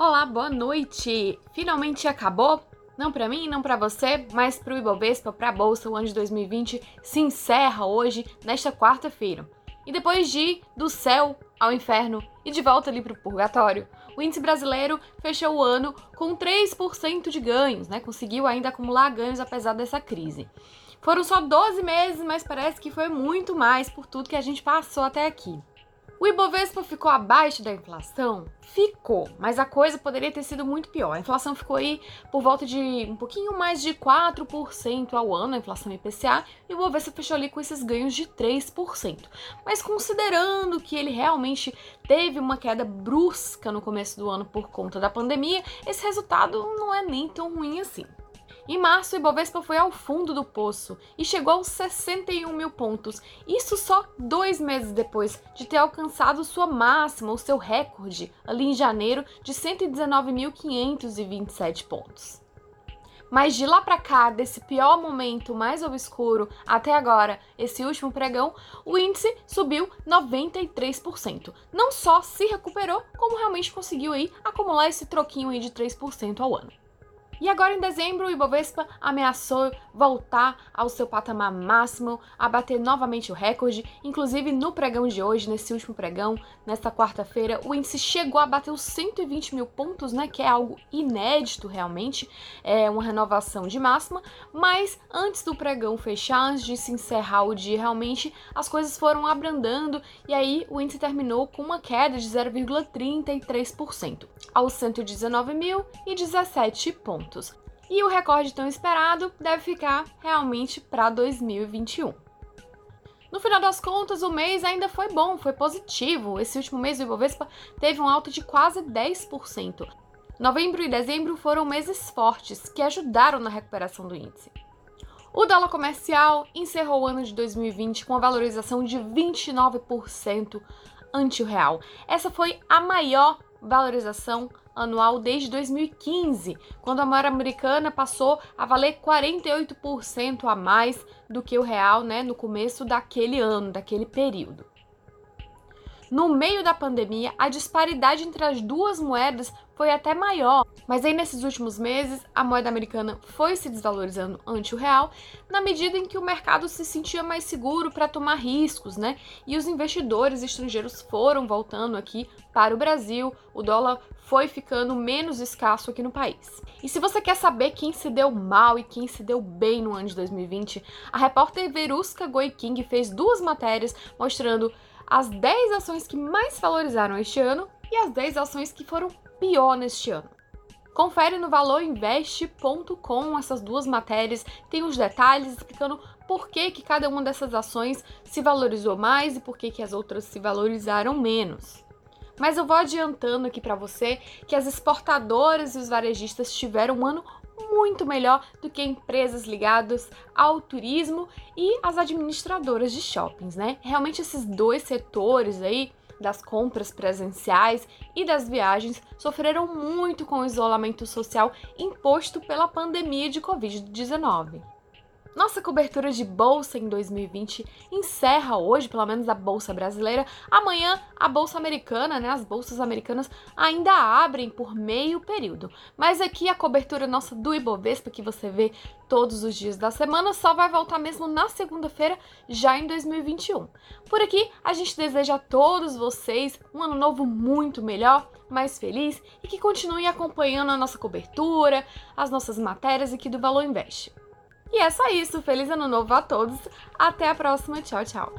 Olá, boa noite! Finalmente acabou? Não para mim, não para você, mas para o Ibovespa, para a bolsa, o ano de 2020 se encerra hoje, nesta quarta-feira. E depois de do céu ao inferno e de volta ali para o purgatório, o índice brasileiro fechou o ano com 3% de ganhos, né? Conseguiu ainda acumular ganhos apesar dessa crise. Foram só 12 meses, mas parece que foi muito mais por tudo que a gente passou até aqui. O Ibovespa ficou abaixo da inflação? Ficou, mas a coisa poderia ter sido muito pior. A inflação ficou aí por volta de um pouquinho mais de 4% ao ano, a inflação IPCA, e o Ibovespa fechou ali com esses ganhos de 3%. Mas considerando que ele realmente teve uma queda brusca no começo do ano por conta da pandemia, esse resultado não é nem tão ruim assim. Em março, o Ibovespa foi ao fundo do poço e chegou aos 61 mil pontos. Isso só dois meses depois de ter alcançado sua máxima, o seu recorde, ali em janeiro, de 119.527 pontos. Mas de lá para cá, desse pior momento mais obscuro até agora, esse último pregão, o índice subiu 93%. Não só se recuperou, como realmente conseguiu aí acumular esse troquinho aí de 3% ao ano. E agora em dezembro, o Ibovespa ameaçou voltar ao seu patamar máximo, a bater novamente o recorde. Inclusive no pregão de hoje, nesse último pregão, nesta quarta-feira, o índice chegou a bater os 120 mil pontos, né? Que é algo inédito realmente, é uma renovação de máxima. Mas antes do pregão fechar, antes de se encerrar o dia, realmente as coisas foram abrandando e aí o índice terminou com uma queda de 0,33% aos 119.017 pontos E o recorde tão esperado deve ficar realmente para 2021. No final das contas, o mês ainda foi bom, foi positivo. Esse último mês o Ibovespa teve um alto de quase 10%. Novembro e dezembro foram meses fortes que ajudaram na recuperação do índice. O dólar comercial encerrou o ano de 2020 com a valorização de 29% ante o real. Essa foi a maior valorização anual desde 2015, quando a moeda americana passou a valer 48% a mais do que o real, né, no começo daquele ano, daquele período. No meio da pandemia, a disparidade entre as duas moedas foi até maior, mas aí nesses últimos meses a moeda americana foi se desvalorizando ante o real, na medida em que o mercado se sentia mais seguro para tomar riscos, né? E os investidores estrangeiros foram voltando aqui para o Brasil, o dólar foi ficando menos escasso aqui no país. E se você quer saber quem se deu mal e quem se deu bem no ano de 2020, a repórter Veruska Goiking fez duas matérias mostrando as 10 ações que mais valorizaram este ano e as 10 ações que foram pior neste ano. Confere no valorinvest.com essas duas matérias, tem os detalhes explicando por que, que cada uma dessas ações se valorizou mais e por que, que as outras se valorizaram menos. Mas eu vou adiantando aqui para você que as exportadoras e os varejistas tiveram um ano muito melhor do que empresas ligadas ao turismo e as administradoras de shoppings, né? Realmente esses dois setores aí das compras presenciais e das viagens sofreram muito com o isolamento social imposto pela pandemia de Covid-19. Nossa cobertura de bolsa em 2020 encerra hoje, pelo menos a bolsa brasileira. Amanhã a bolsa americana, né, as bolsas americanas ainda abrem por meio período. Mas aqui a cobertura nossa do Ibovespa que você vê todos os dias da semana só vai voltar mesmo na segunda-feira, já em 2021. Por aqui a gente deseja a todos vocês um ano novo muito melhor, mais feliz e que continuem acompanhando a nossa cobertura, as nossas matérias aqui do Valor Invest. E é só isso. Feliz ano novo a todos. Até a próxima. Tchau, tchau.